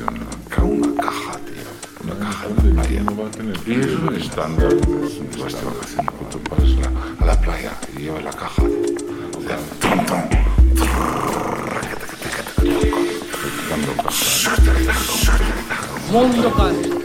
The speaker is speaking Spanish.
una caja, tío. Una caja de playa. No va a tener y estándar. Pues, Un a la, playa y llevas la caja. Mundo